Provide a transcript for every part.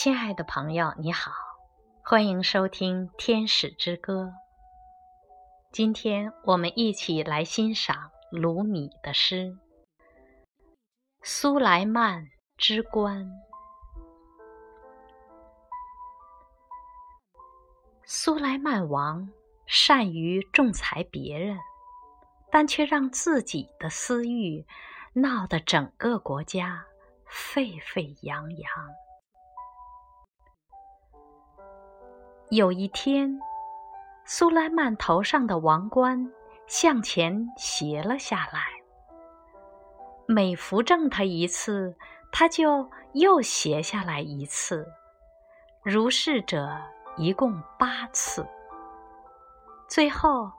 亲爱的朋友，你好，欢迎收听《天使之歌》。今天我们一起来欣赏鲁米的诗《苏莱曼之冠》。苏莱曼王善于仲裁别人，但却让自己的私欲闹得整个国家沸沸扬扬。有一天，苏莱曼头上的王冠向前斜了下来。每扶正他一次，他就又斜下来一次，如是者一共八次。最后，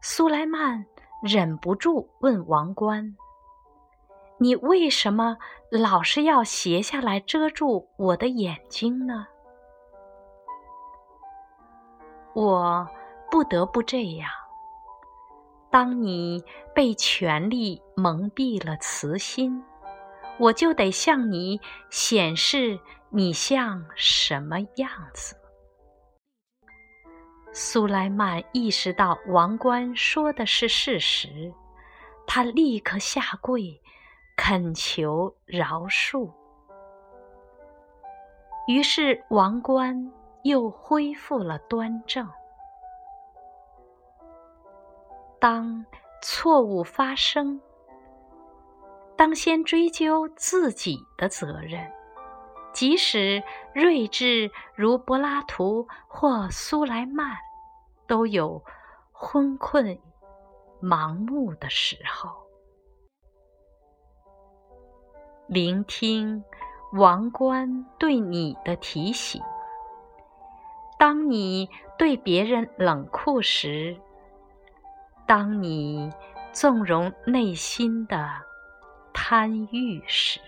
苏莱曼忍不住问王冠：“你为什么老是要斜下来遮住我的眼睛呢？”我不得不这样。当你被权力蒙蔽了慈心，我就得向你显示你像什么样子。苏莱曼意识到王冠说的是事实，他立刻下跪恳求饶恕。于是王冠。又恢复了端正。当错误发生，当先追究自己的责任，即使睿智如柏拉图或苏莱曼，都有昏困、盲目的时候。聆听王冠对你的提醒。当你对别人冷酷时，当你纵容内心的贪欲时。